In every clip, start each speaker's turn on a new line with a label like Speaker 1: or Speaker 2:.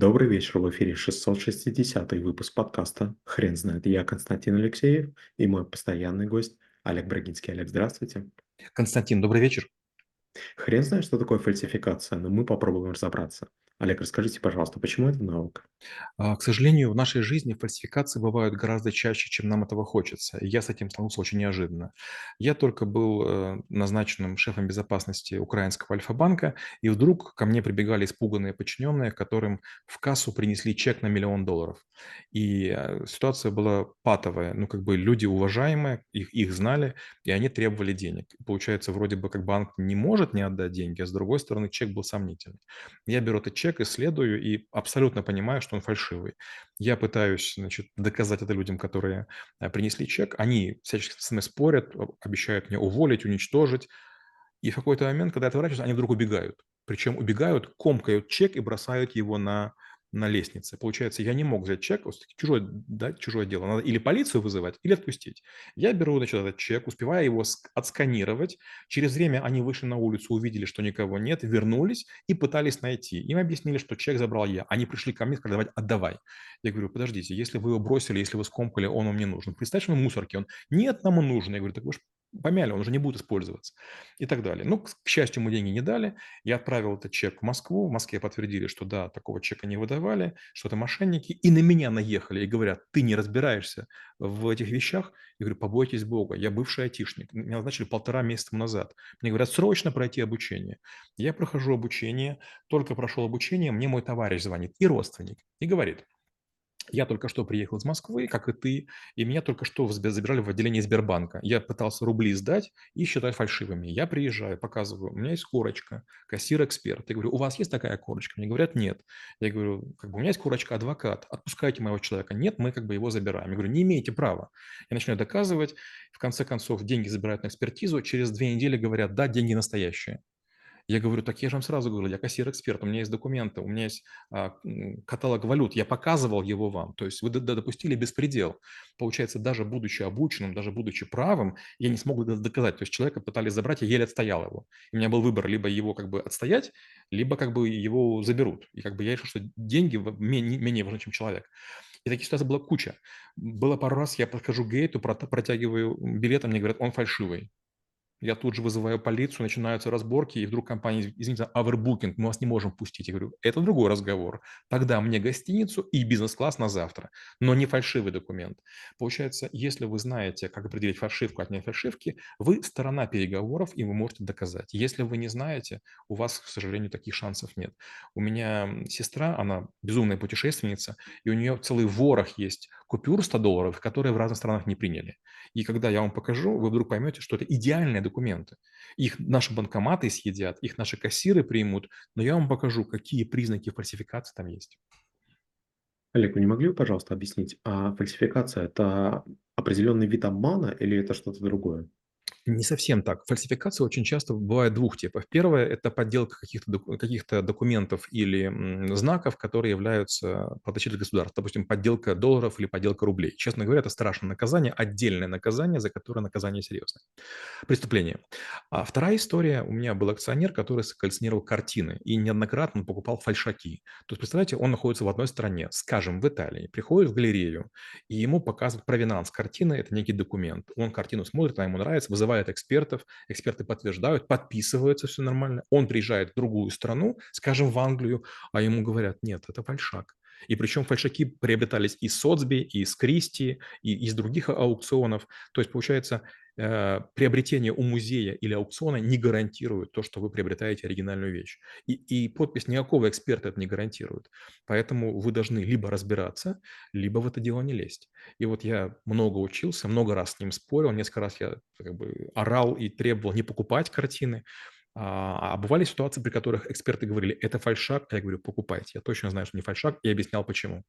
Speaker 1: Добрый вечер, в эфире 660 выпуск подкаста «Хрен знает». Я Константин Алексеев и мой постоянный гость Олег Брагинский. Олег, здравствуйте.
Speaker 2: Константин, добрый вечер.
Speaker 1: Хрен знает, что такое фальсификация, но мы попробуем разобраться. Олег, расскажите, пожалуйста, почему это навык?
Speaker 2: А, К сожалению, в нашей жизни фальсификации бывают гораздо чаще, чем нам этого хочется. И я с этим столкнулся очень неожиданно. Я только был э, назначенным шефом безопасности украинского Альфа-банка, и вдруг ко мне прибегали испуганные подчиненные, которым в кассу принесли чек на миллион долларов. И э, ситуация была патовая. Ну, как бы люди уважаемые, их, их знали, и они требовали денег. Получается, вроде бы как банк не может не отдать деньги, а с другой стороны чек был сомнительный. Я беру этот чек, исследую и абсолютно понимаю, что он фальшивый. Я пытаюсь, значит, доказать это людям, которые э, принесли чек. Они всячески со мной спорят, обещают мне уволить, уничтожить. И в какой-то момент, когда я отворачиваюсь, они вдруг убегают. Причем убегают, комкают чек и бросают его на, на лестнице. Получается, я не мог взять чек, чужое, да, чужое дело. Надо или полицию вызывать, или отпустить. Я беру, значит, этот чек, успеваю его ск- отсканировать. Через время они вышли на улицу, увидели, что никого нет, вернулись и пытались найти. Им объяснили, что чек забрал я. Они пришли ко мне сказали, давай, отдавай. Я говорю, подождите, если вы его бросили, если вы скомкали, он вам не нужен. Представьте, что он мусорке. Он, нет, нам он нужен. Я говорю, так вы же помяли, он уже не будет использоваться и так далее. Ну, к счастью, мы деньги не дали. Я отправил этот чек в Москву. В Москве подтвердили, что да, такого чека не выдавали, что это мошенники. И на меня наехали и говорят, ты не разбираешься в этих вещах. Я говорю, побойтесь Бога, я бывший айтишник. Меня назначили полтора месяца назад. Мне говорят, срочно пройти обучение. Я прохожу обучение, только прошел обучение, мне мой товарищ звонит и родственник, и говорит, я только что приехал из Москвы, как и ты, и меня только что забирали в отделение Сбербанка. Я пытался рубли сдать и считать фальшивыми. Я приезжаю, показываю, у меня есть корочка, кассир-эксперт. Я говорю, у вас есть такая корочка? Мне говорят, нет. Я говорю, как бы у меня есть корочка адвокат, отпускайте моего человека. Нет, мы как бы его забираем. Я говорю, не имеете права. Я начинаю доказывать, в конце концов деньги забирают на экспертизу, через две недели говорят, да, деньги настоящие. Я говорю, так я же вам сразу говорю, я кассир-эксперт, у меня есть документы, у меня есть а, каталог валют, я показывал его вам. То есть вы допустили беспредел. Получается, даже будучи обученным, даже будучи правым, я не смог это доказать. То есть человека пытались забрать, я еле отстоял его. И у меня был выбор, либо его как бы отстоять, либо как бы его заберут. И как бы я решил, что деньги менее, менее важны, чем человек. И таких ситуаций была куча. Было пару раз, я подхожу к гейту, прот- протягиваю билет, а мне говорят, он фальшивый. Я тут же вызываю полицию, начинаются разборки, и вдруг компания, извините, овербукинг, мы вас не можем пустить. Я говорю, это другой разговор. Тогда мне гостиницу и бизнес-класс на завтра, но не фальшивый документ. Получается, если вы знаете, как определить фальшивку от нефальшивки, вы сторона переговоров, и вы можете доказать. Если вы не знаете, у вас, к сожалению, таких шансов нет. У меня сестра, она безумная путешественница, и у нее целый ворох есть купюр 100 долларов, которые в разных странах не приняли. И когда я вам покажу, вы вдруг поймете, что это идеальные документы. Их наши банкоматы съедят, их наши кассиры примут, но я вам покажу, какие признаки фальсификации там есть.
Speaker 1: Олег, вы не могли бы, пожалуйста, объяснить, а фальсификация– это определенный вид обмана или это что-то другое?
Speaker 2: Не совсем так. Фальсификация очень часто бывает двух типов. Первое– это подделка каких-то доку- каких-то документов или знаков, которые являются подачей государства. Допустим, подделка долларов или подделка рублей. Честно говоря, это страшное наказание, отдельное наказание, за которое наказание серьезное. Преступление. А вторая история. У меня был акционер, который коллекционировал картины и неоднократно покупал фальшаки. То есть, представляете, он находится в одной стране, скажем, в Италии, приходит в галерею, и ему показывают провинанс картины, это некий документ. Он картину смотрит, она ему нравится, вызывает экспертов, эксперты подтверждают, подписываются, все нормально. Он приезжает в другую страну, скажем, в Англию, а ему говорят, нет, это фальшак. И причем фальшаки приобретались из Сотсби, из Кристи, и из других аукционов. То есть, получается, приобретение у музея или аукциона не гарантирует то, что вы приобретаете оригинальную вещь. И, и подпись никакого эксперта это не гарантирует. Поэтому вы должны либо разбираться, либо в это дело не лезть. И вот я много учился, много раз с ним спорил, несколько раз я как бы орал и требовал не покупать картины. А, а бывали ситуации, при которых эксперты говорили, это фальшак, а я говорю, покупайте. Я точно знаю, что не фальшак, и объяснял, почему.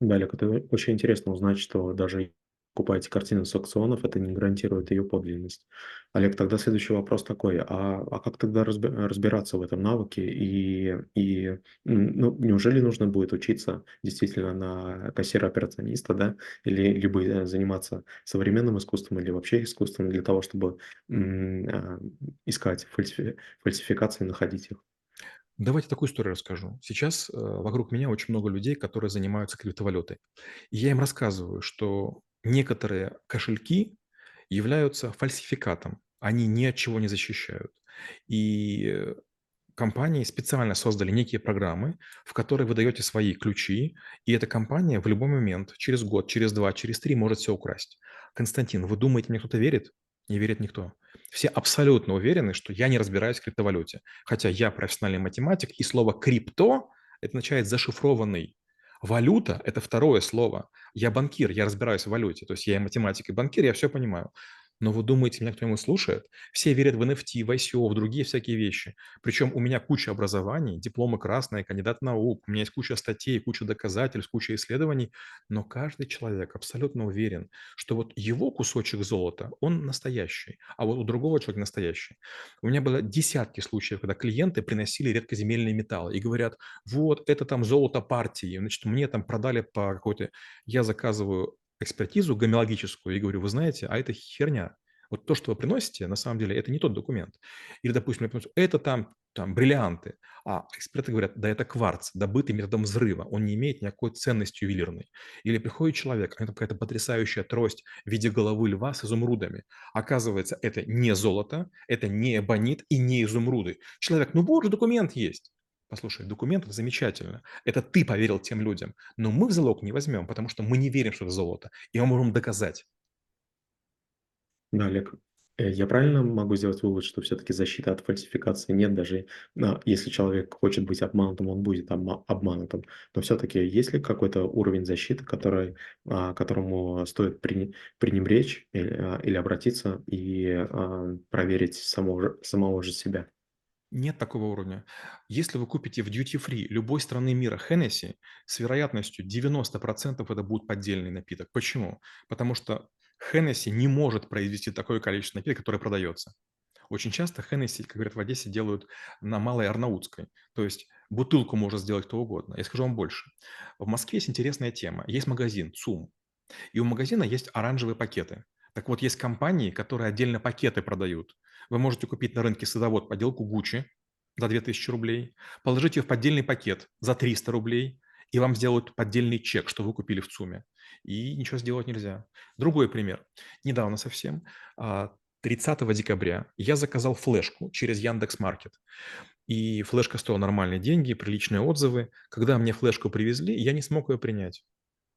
Speaker 1: Да, это очень интересно узнать, что даже покупаете картину с аукционов, это не гарантирует ее подлинность. Олег, тогда следующий вопрос такой, а, а как тогда разбираться в этом навыке и, и ну, неужели нужно будет учиться действительно на кассира-операциониста, да, или либо э, заниматься современным искусством или вообще искусством для того, чтобы а, искать фальсифи- фальсификации, находить их?
Speaker 2: Давайте такую историю расскажу. Сейчас, э, вокруг меня очень много людей, которые занимаются криптовалютой. И я им рассказываю, что некоторые кошельки являются фальсификатом. Они ни от чего не защищают. И, компании специально создали некие программы, в которые вы даете свои ключи, и эта компания в любой момент, через год, через 2, через 3 может всё украсть. Константин, вы думаете, мне кто-то верит? Не верит никто. Все абсолютно уверены, что я не разбираюсь в криптовалюте, хотя я профессиональный математик, и слово "крипто" это означает "зашифрованный". Валюта- это второе слово. Я банкир, я разбираюсь в валюте, то есть я и математик, и банкир, я всё понимаю. Но вы думаете, меня кто-нибудь слушает? Все верят в NFT, в ICO, в другие всякие вещи. Причем у меня куча образований, дипломы красные, кандидат наук, у меня есть куча статей, куча доказательств, куча исследований, но каждый человек абсолютно уверен, что вот его кусочек золота, он настоящий, а вот у другого человека настоящий. У меня было десятки случаев, когда клиенты приносили редкоземельные металлы и говорят: "Вот это там золото партии, значит, мне там продали по какой-то" Я заказываю экспертизу гомеологическую и говорю: "Вы знаете, а это херня. Вот то, что вы приносите, на самом деле это не тот документ". Или, допустим, я приносят: "Это там там бриллианты". А эксперты говорят: "Да это кварц, добытый методом взрыва, он не имеет никакой ценности ювелирной". Или приходит человек, а это какая-то потрясающая трость в виде головы льва с изумрудами. Оказывается, это не золото, это не эбонит и не изумруды. Человек: "Ну вот же документ есть". Послушай, документ- это замечательно. Это ты поверил тем людям, но мы в залог не возьмем, потому что мы не верим, что это золото, и мы можем доказать.
Speaker 1: Да, Олег, э, я правильно могу сделать вывод, что всё-таки защиты от фальсификации нет, даже, а, если человек хочет быть обманутым, он будет обма обманутым. Но всё-таки есть ли какой-то уровень защиты, который, а, которому стоит пренебречь или, а, или обратиться и, проверить самого самого же себя?
Speaker 2: Нет такого уровня. Если вы купите в дьюти-фри любой страны мира Hennessy, с вероятностью 90 % это будет поддельный напиток. Почему? Потому что Hennessy не может произвести такое количество напитка, которое продается. Очень часто Hennessy, как говорят в Одессе, делают на Малой Арнаутской. То есть бутылку может сделать кто угодно. Я скажу вам больше. В Москве есть интересная тема. Есть магазин ЦУМ, и у магазина есть оранжевые пакеты. Так вот, есть компании, которые отдельно пакеты продают. Вы можете купить на рынке "Садовод" поделку Gucci за 2000 рублей, положить её в поддельный пакет за 300 рублей, и вам сделают поддельный чек, что вы купили в ЦУМе, и ничего сделать нельзя. Другой пример. Недавно совсем, а, 30 декабря я заказал флешку через "Яндекс.Маркет", и флешка стоила нормальные деньги, приличные отзывы. Когда мне флешку привезли, я не смог её принять,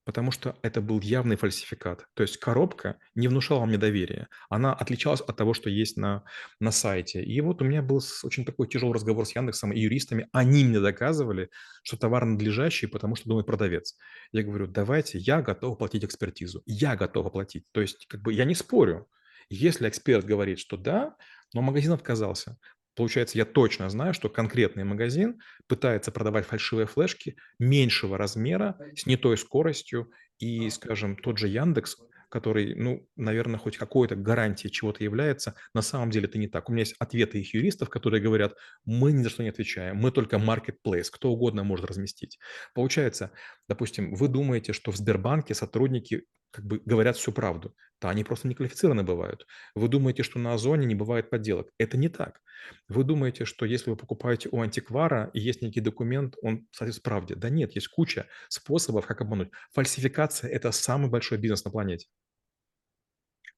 Speaker 2: потому что это был явный фальсификат. То есть коробка не внушала мне доверия. Она отличалась от того, что есть на на сайте. И вот у меня был очень такой тяжелый разговор с "Яндексом" и юристами. Они мне доказывали, что товар надлежащий, потому что думает продавец. Я говорю: "Давайте, я готов оплатить экспертизу". Я готов оплатить. То есть как бы я не спорю. Если эксперт говорит, что да, но магазин отказался. Получается, я точно знаю, что конкретный магазин пытается продавать фальшивые флешки меньшего размера, с не той скоростью. И, скажем, тот же "Яндекс", который, ну, наверно, хоть какой-то гарантией чего-то является, на самом деле это не так. У меня есть ответы их юристов, которые говорят: "Мы ни за что не отвечаем, мы только маркетплейс, кто угодно может разместить". Получается, допустим, вы думаете, что в Сбербанке сотрудники как бы говорят всю правду. Да они просто неквалифицированы бывают. Вы думаете, что на "Озоне" не бывает подделок. Это не так. Вы думаете, что если вы покупаете у антиквара и есть некий документ, он соответствует правде. Да нет, есть куча способов, как обмануть. Фальсификация- это самый большой бизнес на планете.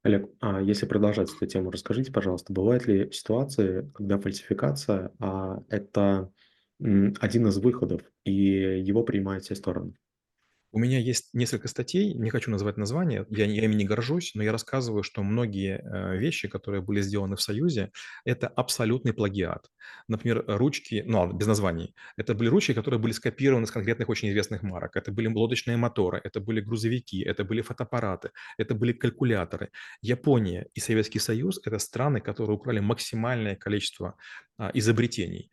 Speaker 1: Олег, а если продолжать эту тему, расскажите, пожалуйста, бывают ли ситуации, когда фальсификация, а, это, один из выходов, и его принимают все стороны?
Speaker 2: У меня есть несколько статей, не хочу называть названия, я я ими не горжусь, но я рассказываю, что многие, э, вещи, которые были сделаны в Союзе- это абсолютный плагиат. Например, ручки, ну без названий. Это были ручки, которые были скопированы с конкретных очень известных марок. Это были лодочные моторы, это были грузовики, это были фотоаппараты, это были калькуляторы. Япония и Советский Союз- это страны, которые украли максимальное количество, а, изобретений.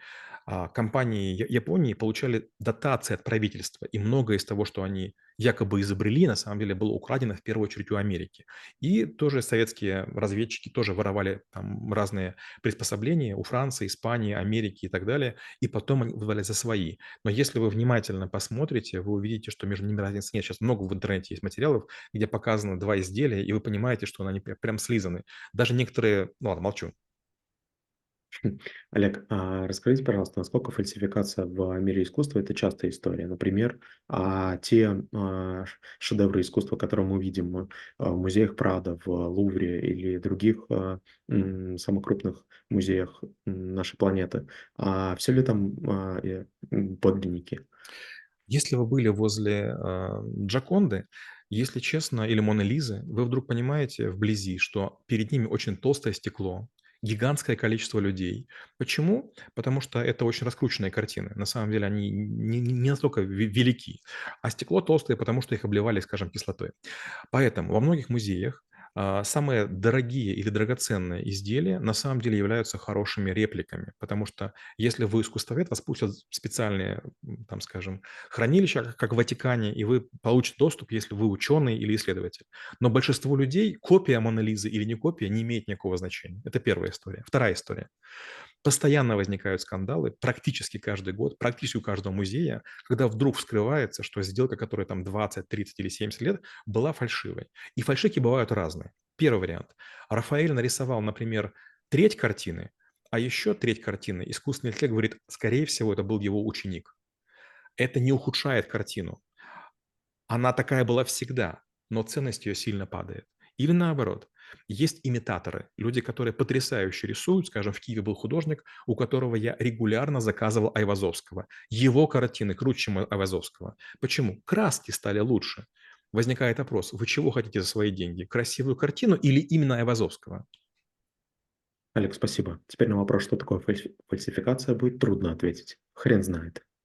Speaker 2: А, компании Японии получали дотации от правительства, и многое из того, что они якобы изобрели, на самом деле было украдено в первую очередь у Америки. И тоже советские разведчики тоже воровали там разные приспособления у Франции, Испании, Америки и так далее, и потом они выдавали за свои. Но если вы внимательно посмотрите, вы увидите, что между ними разницы нет. Щас много в интернете есть материалов, где показано 2 изделия, и вы понимаете, что они пря прям слизаны. Даже некоторые Ну ладно, молчу.
Speaker 1: Олег, а расскажите, пожалуйста, насколько фальсификация в мире искусства- это частая история? Например, а, те, а, шедевры искусства, которые мы видим, э, в музеях Прадо, в Лувре или других, а, м, самых крупных музеях, нашей планеты, а, всё ли там, а, э, подлинники?
Speaker 2: Если вы были возле, а, Джоконды, если честно, или Моны Лизы, вы вдруг понимаете вблизи, что перед ними очень толстое стекло, гигантское количество людей. Почему? Потому что это очень раскрученные картины. На самом деле они не не настолько ве велики, а стекло толстое, потому что их обливали, скажем, кислотой. Поэтому во многих музеях, самые дорогие или драгоценные изделия на самом деле являются хорошими репликами. Потому что если вы искусствовед, вас пустят в специальные, там, скажем, хранилища, как в Ватикане, и вы получите доступ, если вы ученый или исследователь. Но большинству людей копия Моны Лизы или не копия не имеет никакого значения. Это 1 история. 2 история. Постоянно возникают скандалы, практически каждый год, практически у каждого музея, когда вдруг вскрывается, что сделка, которая там 20, 30 или 70 лет, была фальшивой. И фальшивки бывают разные. 1 вариант: Рафаэль нарисовал, например, треть картины, а еще треть картины искусственный интеллект говорит: скорее всего, это был его ученик. Это не ухудшает картину. Она такая была всегда, но ценность ее сильно падает. Или наоборот, есть имитаторы, люди, которые потрясающе рисуют. Скажем, в Киеве был художник, у которого я регулярно заказывал Айвазовского. Его картины круче, чем Айвазовского. Почему? Краски стали лучше. Возникает вопрос: вы чего хотите за свои деньги? Красивую картину или именно Айвазовского?
Speaker 1: Олег, спасибо. Теперь на вопрос, что такое фальси фальсификация, будет трудно ответить. Хрен знает.